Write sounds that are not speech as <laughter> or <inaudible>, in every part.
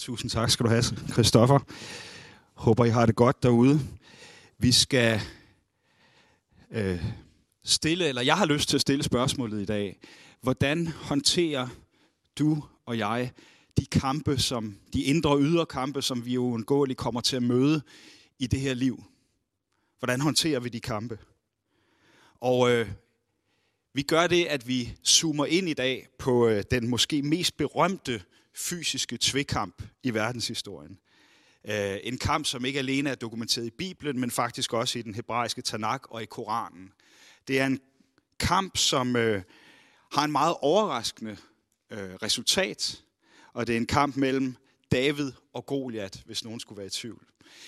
Tusind tak skal du have, Christoffer. Håber, I har det godt derude. Vi skal øh, stille, eller jeg har lyst til at stille spørgsmålet i dag. Hvordan håndterer du og jeg de kampe, som de indre og ydre kampe, som vi uundgåeligt kommer til at møde i det her liv? Hvordan håndterer vi de kampe? Og øh, vi gør det, at vi zoomer ind i dag på øh, den måske mest berømte fysiske tvekamp i verdenshistorien. Øh, en kamp, som ikke alene er dokumenteret i Bibelen, men faktisk også i den hebraiske Tanakh og i Koranen. Det er en kamp, som øh, har en meget overraskende øh, resultat, og det er en kamp mellem David og Goliat, hvis nogen skulle være i tvivl.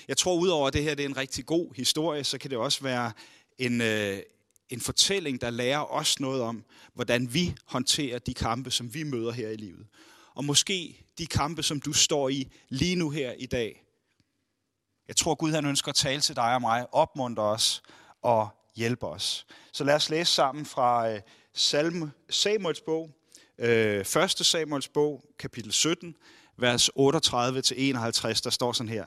Jeg tror, udover at det her det er en rigtig god historie, så kan det også være en, øh, en fortælling, der lærer os noget om, hvordan vi håndterer de kampe, som vi møder her i livet. Og måske de kampe, som du står i lige nu her i dag. Jeg tror, Gud han ønsker at tale til dig og mig, opmuntre os og hjælpe os. Så lad os læse sammen fra øh, Salme, Samuels bog, øh, 1. Samuels bog, kapitel 17, vers 38-51, der står sådan her.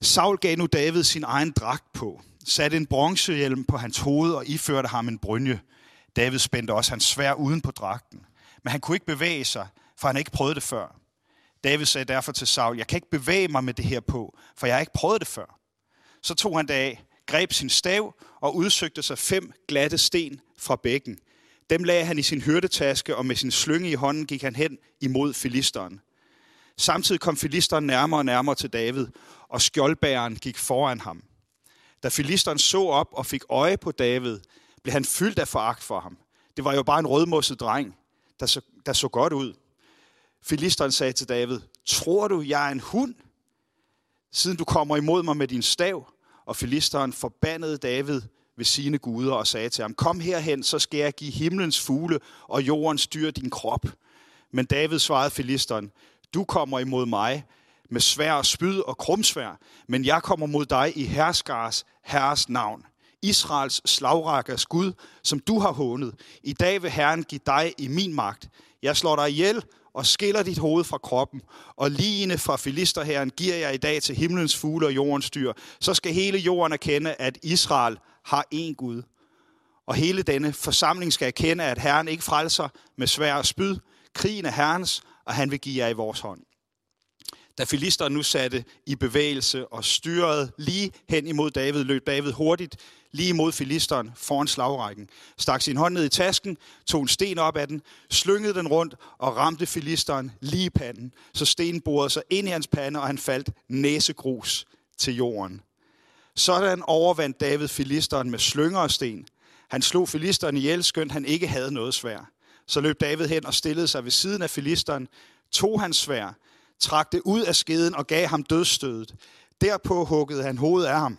Saul gav nu David sin egen dragt på, satte en bronzehjelm på hans hoved og iførte ham en brynje. David spændte også hans svær uden på dragten. Men han kunne ikke bevæge sig, for han ikke prøvet det før. David sagde derfor til Saul, jeg kan ikke bevæge mig med det her på, for jeg har ikke prøvet det før. Så tog han det af, greb sin stav og udsøgte sig fem glatte sten fra bækken. Dem lagde han i sin hyrdetaske, og med sin slynge i hånden gik han hen imod filisteren. Samtidig kom filisteren nærmere og nærmere til David, og skjoldbæreren gik foran ham. Da filisteren så op og fik øje på David, blev han fyldt af foragt for ham. Det var jo bare en rødmosset dreng, der så, der så godt ud. Filisteren sagde til David, tror du, jeg er en hund, siden du kommer imod mig med din stav? Og filisteren forbandede David ved sine guder og sagde til ham, kom herhen, så skal jeg give himlens fugle og jordens dyr din krop. Men David svarede filisteren, du kommer imod mig med svær og spyd og krumsvær, men jeg kommer mod dig i herskars herres navn. Israels slagrækkers Gud, som du har hånet. I dag vil Herren give dig i min magt. Jeg slår dig ihjel og skiller dit hoved fra kroppen, og ligene fra filisterherren giver jeg i dag til himlens fugle og jordens dyr. Så skal hele jorden erkende, at Israel har én Gud. Og hele denne forsamling skal erkende, at Herren ikke frelser med svær og spyd. Krigen er Herrens, og han vil give jer i vores hånd. Da filisteren nu satte i bevægelse og styrede lige hen imod David, løb David hurtigt lige imod filisteren foran slagrækken, stak sin hånd ned i tasken, tog en sten op af den, slyngede den rundt og ramte filisteren lige i panden, så stenen borede sig ind i hans pande, og han faldt næsegrus til jorden. Sådan overvandt David filisteren med slynger og sten. Han slog filisteren ihjel, skønt han ikke havde noget svær. Så løb David hen og stillede sig ved siden af filisteren, tog hans svær, trak det ud af skeden og gav ham dødstødet. Derpå huggede han hovedet af ham.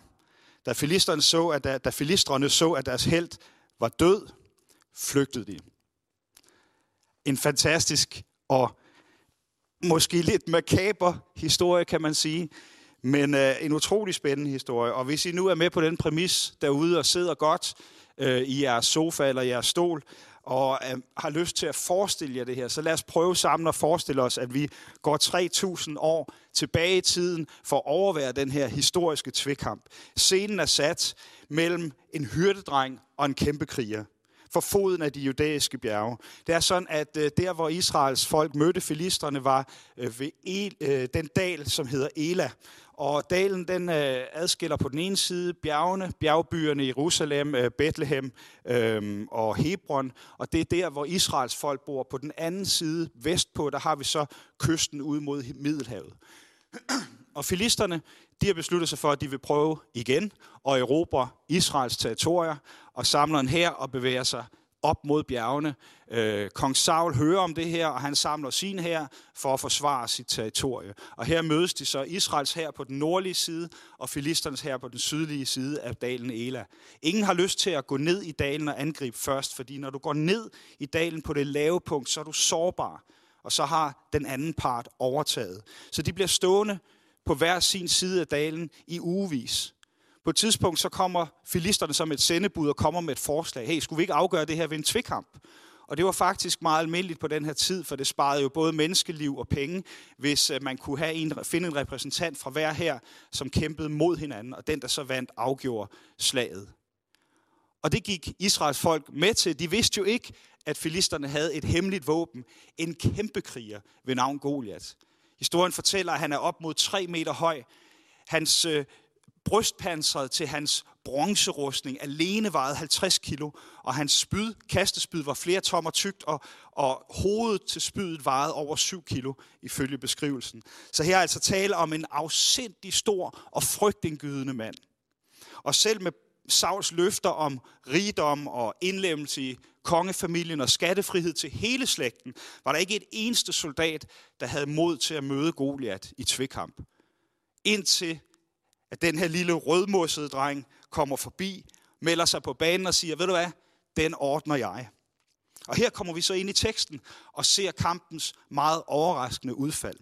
Da filisterne så, at, da, da filistrene så, at deres held var død, flygtede de. En fantastisk og måske lidt makaber historie, kan man sige, men øh, en utrolig spændende historie. Og hvis I nu er med på den præmis derude og sidder godt øh, i jeres sofa eller jeres stol, og øh, har lyst til at forestille jer det her, så lad os prøve sammen at forestille os, at vi går 3.000 år tilbage i tiden for at overvære den her historiske tvekamp. Scenen er sat mellem en hyrdedreng og en kæmpe kriger for foden af de judæiske bjerge. Det er sådan, at øh, der, hvor Israels folk mødte filisterne, var øh, ved El, øh, den dal, som hedder Ela. Og dalen den adskiller på den ene side bjergene, bjergbyerne Jerusalem, Bethlehem øh, og Hebron. Og det er der, hvor Israels folk bor. På den anden side, vestpå, der har vi så kysten ud mod Middelhavet. <clears throat> Og filisterne, de har besluttet sig for, at de vil prøve igen og erobre Israels territorier og samler en her og bevæger sig op mod bjergene. Øh, Kong Saul hører om det her, og han samler sin her for at forsvare sit territorie. Og her mødes de så Israels her på den nordlige side, og filisternes her på den sydlige side af dalen Ela. Ingen har lyst til at gå ned i dalen og angribe først, fordi når du går ned i dalen på det lave punkt, så er du sårbar, og så har den anden part overtaget. Så de bliver stående på hver sin side af dalen i ugevis. På et tidspunkt så kommer filisterne som et sendebud og kommer med et forslag. Hey, skulle vi ikke afgøre det her ved en tvekamp? Og det var faktisk meget almindeligt på den her tid, for det sparede jo både menneskeliv og penge, hvis øh, man kunne have en, finde en repræsentant fra hver her, som kæmpede mod hinanden, og den, der så vandt, afgjorde slaget. Og det gik Israels folk med til. De vidste jo ikke, at filisterne havde et hemmeligt våben, en kæmpe kriger ved navn Goliat. Historien fortæller, at han er op mod 3 meter høj. Hans øh, brystpanseret til hans bronzerustning alene vejede 50 kilo, og hans spyd, kastespyd var flere tommer tykt, og, og hovedet til spydet vejede over 7 kilo, ifølge beskrivelsen. Så her er altså tale om en afsindig stor og frygtindgydende mand. Og selv med Sauls løfter om rigdom og indlemmelse i kongefamilien og skattefrihed til hele slægten, var der ikke et eneste soldat, der havde mod til at møde Goliat i tvekamp. Indtil at den her lille rødmossede dreng kommer forbi, melder sig på banen og siger, ved du hvad, den ordner jeg. Og her kommer vi så ind i teksten og ser kampens meget overraskende udfald.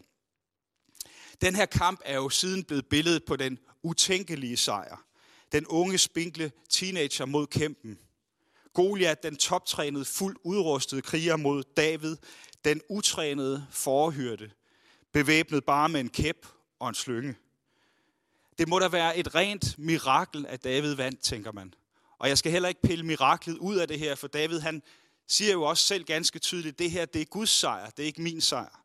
Den her kamp er jo siden blevet billedet på den utænkelige sejr. Den unge, spinkle teenager mod kæmpen. Goliat, den toptrænede, fuldt udrustede kriger mod David, den utrænede forhyrte, bevæbnet bare med en kæp og en slynge. Det må da være et rent mirakel, at David vandt, tænker man. Og jeg skal heller ikke pille miraklet ud af det her, for David han siger jo også selv ganske tydeligt, det her det er Guds sejr, det er ikke min sejr.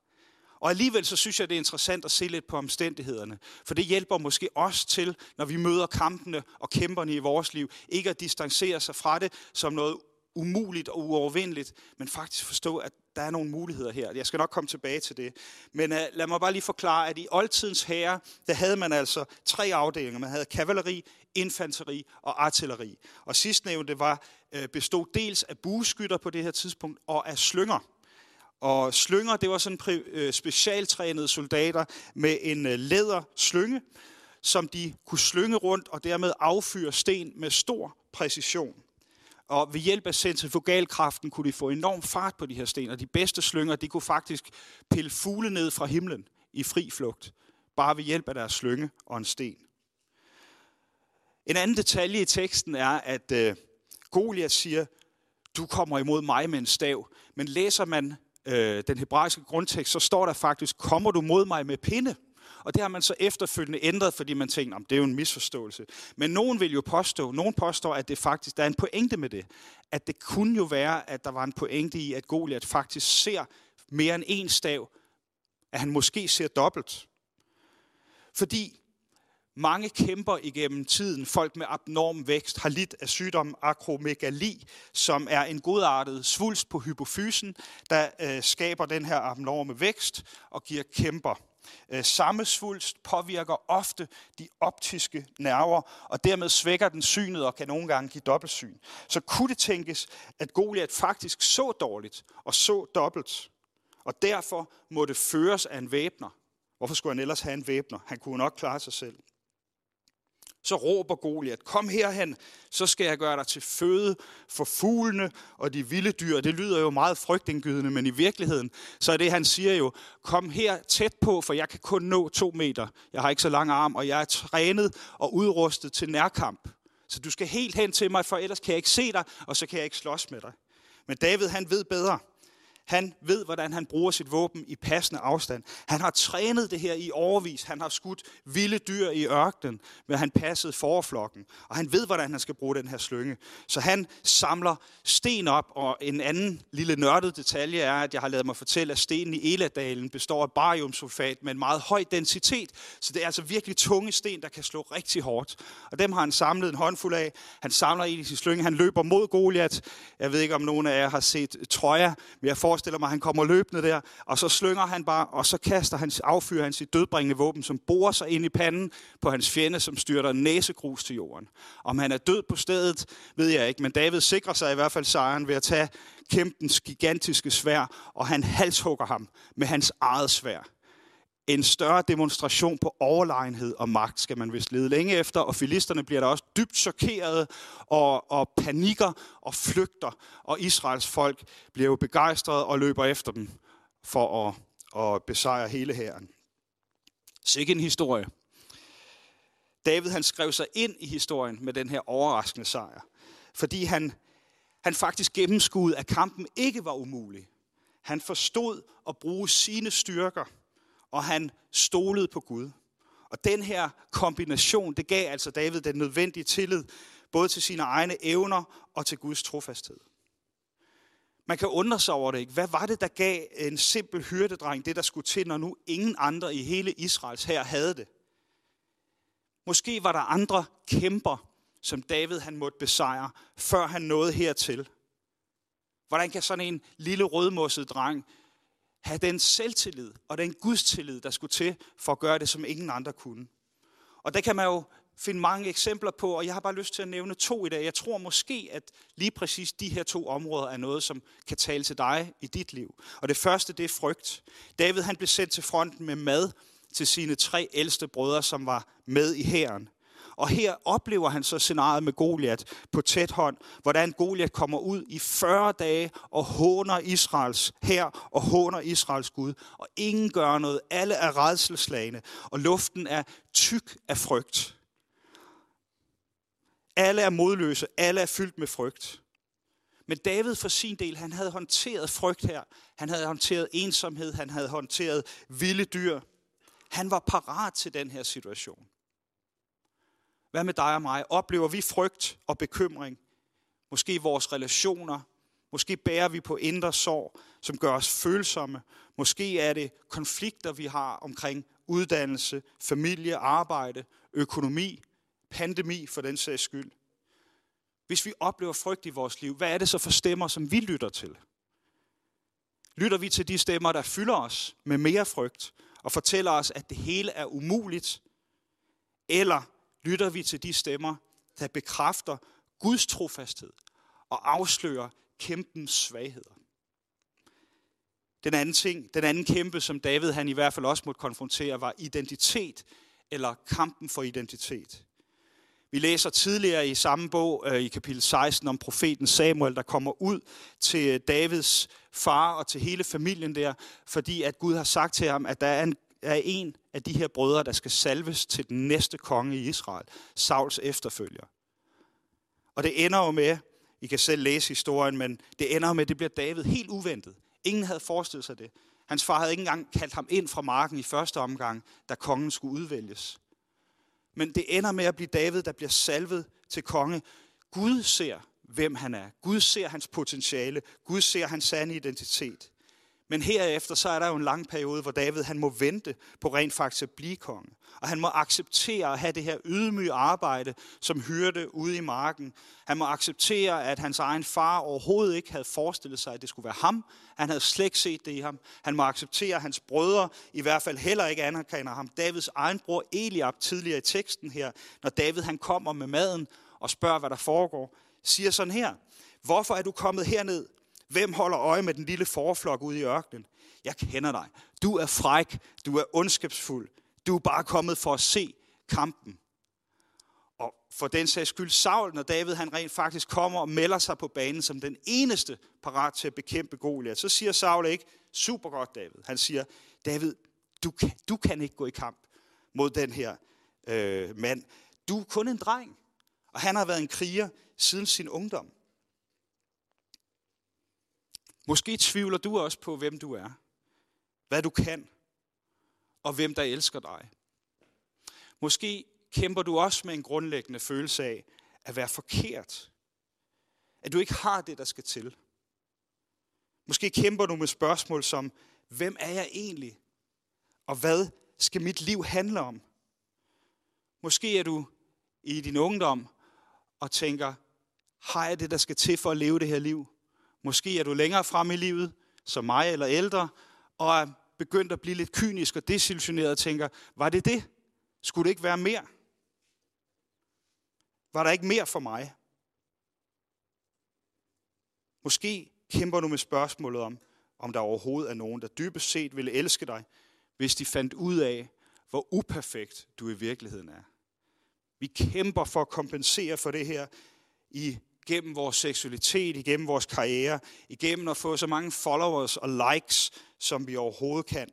Og alligevel så synes jeg, det er interessant at se lidt på omstændighederne. For det hjælper måske os til, når vi møder kampene og kæmperne i vores liv, ikke at distancere sig fra det som noget umuligt og uovervindeligt, men faktisk forstå, at der er nogle muligheder her. Jeg skal nok komme tilbage til det. Men uh, lad mig bare lige forklare, at i oldtidens herre, der havde man altså tre afdelinger. Man havde kavaleri, infanteri og artilleri. Og sidstnævnte var, uh, bestod dels af bueskytter på det her tidspunkt og af slynger. Og slynger, det var sådan øh, specialtrænede soldater med en øh, læder slynge, som de kunne slynge rundt og dermed affyre sten med stor præcision. Og ved hjælp af centrifugalkraften kunne de få enorm fart på de her sten, og de bedste slynger, de kunne faktisk pille fugle ned fra himlen i fri flugt, bare ved hjælp af deres slynge og en sten. En anden detalje i teksten er, at øh, Goliath siger, du kommer imod mig med en stav. Men læser man øh, den hebraiske grundtekst, så står der faktisk, kommer du mod mig med pinde? Og det har man så efterfølgende ændret, fordi man tænker, det er jo en misforståelse. Men nogen vil jo påstå, nogen påstår, at det faktisk, der er en pointe med det. At det kunne jo være, at der var en pointe i, at Goliat faktisk ser mere end en stav, at han måske ser dobbelt. Fordi mange kæmper igennem tiden, folk med abnorm vækst, har lidt af sygdommen akromegali, som er en godartet svulst på hypofysen, der øh, skaber den her abnorme vækst og giver kæmper. Øh, samme svulst påvirker ofte de optiske nerver, og dermed svækker den synet og kan nogle gange give dobbeltsyn. Så kunne det tænkes, at Goliat faktisk så dårligt og så dobbelt, og derfor må det føres af en væbner. Hvorfor skulle han ellers have en væbner? Han kunne nok klare sig selv så råber Goliat, kom herhen, så skal jeg gøre dig til føde for fuglene og de vilde dyr. Det lyder jo meget frygtindgydende, men i virkeligheden, så er det, han siger jo, kom her tæt på, for jeg kan kun nå to meter. Jeg har ikke så lang arm, og jeg er trænet og udrustet til nærkamp. Så du skal helt hen til mig, for ellers kan jeg ikke se dig, og så kan jeg ikke slås med dig. Men David, han ved bedre. Han ved, hvordan han bruger sit våben i passende afstand. Han har trænet det her i overvis. Han har skudt vilde dyr i ørkenen, men han passede forflokken. Og han ved, hvordan han skal bruge den her slynge. Så han samler sten op, og en anden lille nørdet detalje er, at jeg har lavet mig fortælle, at stenen i Eladalen består af bariumsulfat med en meget høj densitet. Så det er altså virkelig tunge sten, der kan slå rigtig hårdt. Og dem har han samlet en håndfuld af. Han samler en i sin slynge. Han løber mod Goliat. Jeg ved ikke, om nogen af jer har set Troja, men jeg får forestiller mig, at han kommer løbende der, og så slynger han bare, og så kaster han, affyrer han sit dødbringende våben, som borer sig ind i panden på hans fjende, som styrter næsegrus til jorden. Om han er død på stedet, ved jeg ikke, men David sikrer sig i hvert fald sejren ved at tage kæmpens gigantiske svær, og han halshugger ham med hans eget svær en større demonstration på overlegenhed og magt skal man vist lede længe efter, og filisterne bliver da også dybt chokerede og, og panikker og flygter, og Israels folk bliver jo begejstrede og løber efter dem for at, at besejre hele hæren. Sikke en historie. David han skrev sig ind i historien med den her overraskende sejr, fordi han, han faktisk gennemskuede, at kampen ikke var umulig. Han forstod at bruge sine styrker, og han stolede på Gud. Og den her kombination, det gav altså David den nødvendige tillid, både til sine egne evner og til Guds trofasthed. Man kan undre sig over det, ikke? Hvad var det, der gav en simpel hyrdedreng det, der skulle til, når nu ingen andre i hele Israels her havde det? Måske var der andre kæmper, som David han måtte besejre, før han nåede hertil. Hvordan kan sådan en lille rødmosset dreng have den selvtillid og den gudstillid, der skulle til for at gøre det, som ingen andre kunne? Og der kan man jo finde mange eksempler på, og jeg har bare lyst til at nævne to i dag. Jeg tror måske, at lige præcis de her to områder er noget, som kan tale til dig i dit liv. Og det første, det er frygt. David han blev sendt til fronten med mad til sine tre ældste brødre, som var med i hæren. Og her oplever han så scenariet med Goliat på tæt hånd, hvordan Goliat kommer ud i 40 dage og håner Israels her og håner Israels Gud. Og ingen gør noget. Alle er redselslagende, og luften er tyk af frygt. Alle er modløse, alle er fyldt med frygt. Men David for sin del, han havde håndteret frygt her. Han havde håndteret ensomhed, han havde håndteret vilde dyr. Han var parat til den her situation. Hvad med dig og mig? Oplever vi frygt og bekymring? Måske i vores relationer? Måske bærer vi på indre sorg, som gør os følsomme. Måske er det konflikter, vi har omkring uddannelse, familie, arbejde, økonomi, pandemi for den sags skyld. Hvis vi oplever frygt i vores liv, hvad er det så for stemmer, som vi lytter til? Lytter vi til de stemmer, der fylder os med mere frygt og fortæller os, at det hele er umuligt? Eller lytter vi til de stemmer, der bekræfter Guds trofasthed og afslører kæmpens svagheder? Den anden ting, den anden kæmpe, som David han i hvert fald også måtte konfrontere, var identitet eller kampen for identitet. Vi læser tidligere i samme bog, øh, i kapitel 16, om profeten Samuel, der kommer ud til Davids far og til hele familien der, fordi at Gud har sagt til ham, at der er en, er en af de her brødre, der skal salves til den næste konge i Israel, Sauls efterfølger. Og det ender jo med, I kan selv læse historien, men det ender jo med, at det bliver David helt uventet. Ingen havde forestillet sig det. Hans far havde ikke engang kaldt ham ind fra marken i første omgang, da kongen skulle udvælges. Men det ender med at blive David, der bliver salvet til konge. Gud ser, hvem han er. Gud ser hans potentiale. Gud ser hans sande identitet. Men herefter så er der jo en lang periode, hvor David han må vente på rent faktisk at blive konge. Og han må acceptere at have det her ydmyge arbejde som hyrde ude i marken. Han må acceptere, at hans egen far overhovedet ikke havde forestillet sig, at det skulle være ham. Han havde slet ikke set det i ham. Han må acceptere, at hans brødre i hvert fald heller ikke anerkender ham. Davids egen bror Eliab tidligere i teksten her, når David han kommer med maden og spørger, hvad der foregår, siger sådan her. Hvorfor er du kommet herned? Hvem holder øje med den lille forflok ude i ørkenen? Jeg kender dig. Du er fræk. Du er ondskabsfuld. Du er bare kommet for at se kampen. Og for den sags skyld, Saul, når David han rent faktisk kommer og melder sig på banen som den eneste parat til at bekæmpe Goliath, så siger Saul ikke, super godt David. Han siger, David, du kan, du kan ikke gå i kamp mod den her øh, mand. Du er kun en dreng, og han har været en kriger siden sin ungdom. Måske tvivler du også på, hvem du er, hvad du kan, og hvem der elsker dig. Måske kæmper du også med en grundlæggende følelse af at være forkert. At du ikke har det, der skal til. Måske kæmper du med spørgsmål som, hvem er jeg egentlig? Og hvad skal mit liv handle om? Måske er du i din ungdom og tænker, har jeg det, der skal til for at leve det her liv? Måske er du længere frem i livet, som mig eller ældre, og er begyndt at blive lidt kynisk og desillusioneret og tænker, var det det? Skulle det ikke være mere? Var der ikke mere for mig? Måske kæmper du med spørgsmålet om, om der overhovedet er nogen, der dybest set ville elske dig, hvis de fandt ud af, hvor uperfekt du i virkeligheden er. Vi kæmper for at kompensere for det her i igennem vores seksualitet, igennem vores karriere, igennem at få så mange followers og likes, som vi overhovedet kan.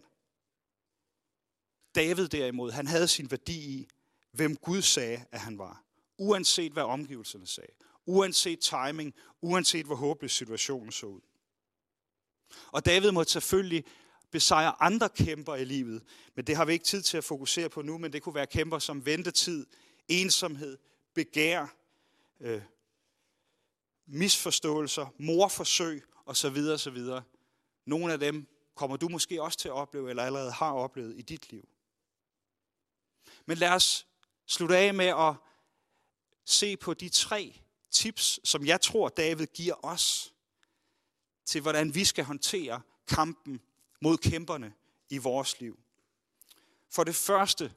David derimod, han havde sin værdi i, hvem Gud sagde, at han var. Uanset hvad omgivelserne sagde. Uanset timing, uanset hvor håbløs situationen så ud. Og David måtte selvfølgelig besejre andre kæmper i livet, men det har vi ikke tid til at fokusere på nu, men det kunne være kæmper som ventetid, ensomhed, begær, øh, misforståelser, morforsøg osv. osv. Nogle af dem kommer du måske også til at opleve, eller allerede har oplevet i dit liv. Men lad os slutte af med at se på de tre tips, som jeg tror, David giver os, til hvordan vi skal håndtere kampen mod kæmperne i vores liv. For det første,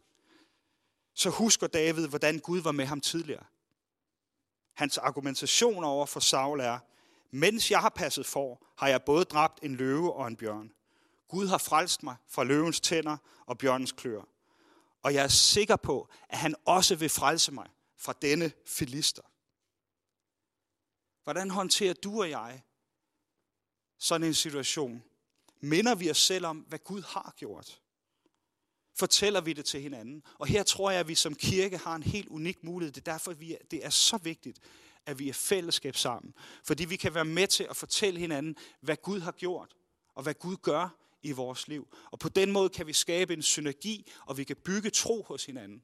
så husker David, hvordan Gud var med ham tidligere. Hans argumentation over for Saul er, mens jeg har passet for, har jeg både dræbt en løve og en bjørn. Gud har frelst mig fra løvens tænder og bjørnens klør. Og jeg er sikker på, at han også vil frelse mig fra denne filister. Hvordan håndterer du og jeg sådan en situation? Minder vi os selv om, hvad Gud har gjort? Fortæller vi det til hinanden? Og her tror jeg, at vi som kirke har en helt unik mulighed. Det er derfor, vi det er så vigtigt, at vi er fællesskab sammen. Fordi vi kan være med til at fortælle hinanden, hvad Gud har gjort, og hvad Gud gør i vores liv. Og på den måde kan vi skabe en synergi, og vi kan bygge tro hos hinanden.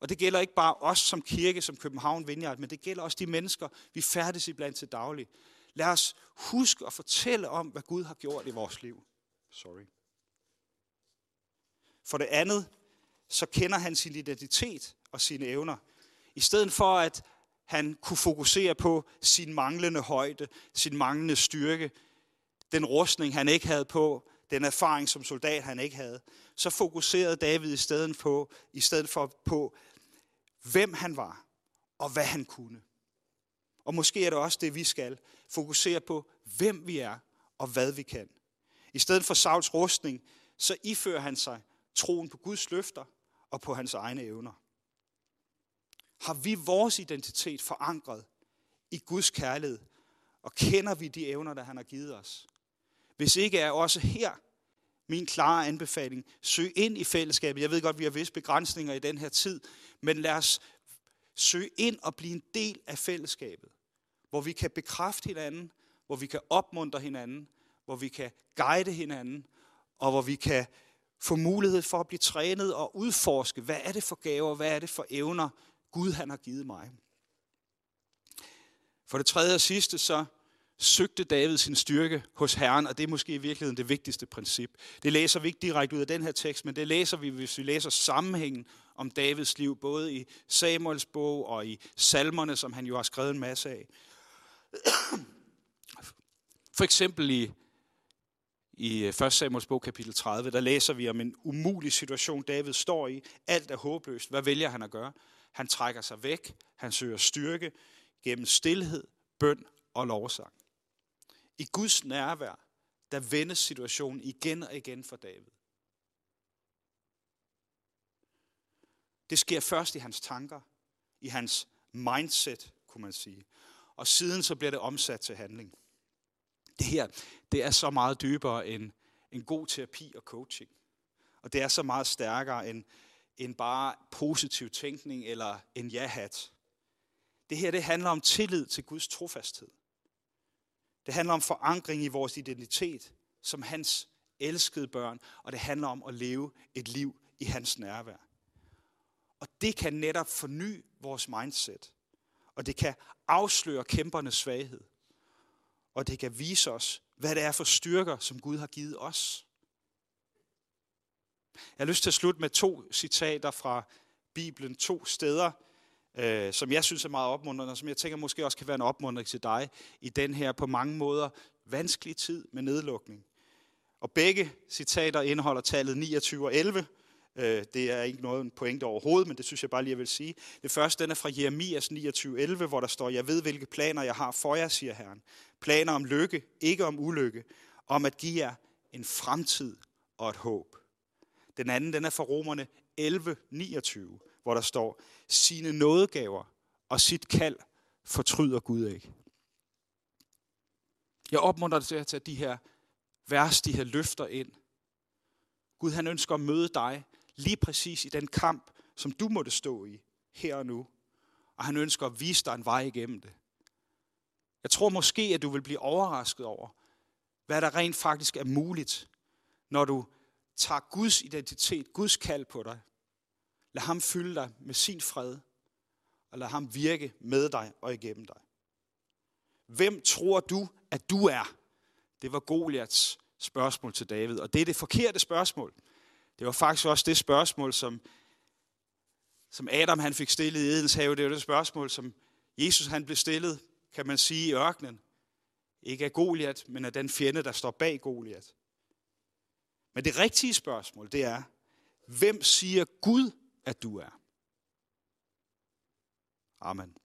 Og det gælder ikke bare os som kirke, som København Vineyard, men det gælder også de mennesker, vi færdes i blandt til daglig. Lad os huske at fortælle om, hvad Gud har gjort i vores liv. Sorry. For det andet, så kender han sin identitet og sine evner. I stedet for at han kunne fokusere på sin manglende højde, sin manglende styrke, den rustning han ikke havde på, den erfaring som soldat han ikke havde, så fokuserede David i stedet, på, i stedet for på, hvem han var og hvad han kunne. Og måske er det også det, vi skal. Fokusere på, hvem vi er og hvad vi kan. I stedet for Sauls rustning, så ifører han sig troen på Guds løfter og på hans egne evner. Har vi vores identitet forankret i Guds kærlighed, og kender vi de evner, der han har givet os? Hvis ikke er også her min klare anbefaling, søg ind i fællesskabet. Jeg ved godt, vi har visse begrænsninger i den her tid, men lad os søge ind og blive en del af fællesskabet, hvor vi kan bekræfte hinanden, hvor vi kan opmuntre hinanden, hvor vi kan guide hinanden, og hvor vi kan få mulighed for at blive trænet og udforske, hvad er det for gaver, hvad er det for evner, Gud han har givet mig. For det tredje og sidste, så søgte David sin styrke hos Herren, og det er måske i virkeligheden det vigtigste princip. Det læser vi ikke direkte ud af den her tekst, men det læser vi, hvis vi læser sammenhængen om Davids liv, både i Samuels bog og i salmerne, som han jo har skrevet en masse af. For eksempel i, i øh, 1. Samuels bog, kapitel 30, der læser vi om en umulig situation, David står i. Alt er håbløst. Hvad vælger han at gøre? Han trækker sig væk. Han søger styrke gennem stillhed, bøn og lovsang. I Guds nærvær, der vendes situationen igen og igen for David. Det sker først i hans tanker, i hans mindset, kunne man sige. Og siden så bliver det omsat til handling. Det her, det er så meget dybere end en god terapi og coaching. Og det er så meget stærkere end, end bare positiv tænkning eller en ja-hat. Det her, det handler om tillid til Guds trofasthed. Det handler om forankring i vores identitet som hans elskede børn, og det handler om at leve et liv i hans nærvær. Og det kan netop forny vores mindset, og det kan afsløre kæmpernes svaghed, og det kan vise os, hvad det er for styrker, som Gud har givet os. Jeg har lyst til at slutte med to citater fra Bibelen, to steder, øh, som jeg synes er meget opmuntrende, og som jeg tænker måske også kan være en opmuntring til dig i den her på mange måder vanskelige tid med nedlukning. Og begge citater indeholder tallet 29 og 11. Øh, det er ikke noget pointe overhovedet, men det synes jeg bare lige, jeg vil sige. Det første den er fra Jeremias 29.11, hvor der står, Jeg ved, hvilke planer jeg har for jer, siger Herren. Planer om lykke, ikke om ulykke. Om at give jer en fremtid og et håb. Den anden, den er fra Romerne 11.29 hvor der står, sine nådegaver og sit kald fortryder Gud ikke. Jeg opmuntrer dig til at tage de her vers, de her løfter ind. Gud han ønsker at møde dig lige præcis i den kamp, som du måtte stå i her og nu. Og han ønsker at vise dig en vej igennem det. Jeg tror måske, at du vil blive overrasket over, hvad der rent faktisk er muligt, når du tager Guds identitet, Guds kald på dig. Lad ham fylde dig med sin fred, og lad ham virke med dig og igennem dig. Hvem tror du, at du er? Det var Goliaths spørgsmål til David, og det er det forkerte spørgsmål. Det var faktisk også det spørgsmål, som, som Adam han fik stillet i Edens have. Det var det spørgsmål, som Jesus han blev stillet, kan man sige, i ørkenen. Ikke af Goliat, men af den fjende, der står bag Goliat. Men det rigtige spørgsmål, det er, hvem siger Gud, at du er? Amen.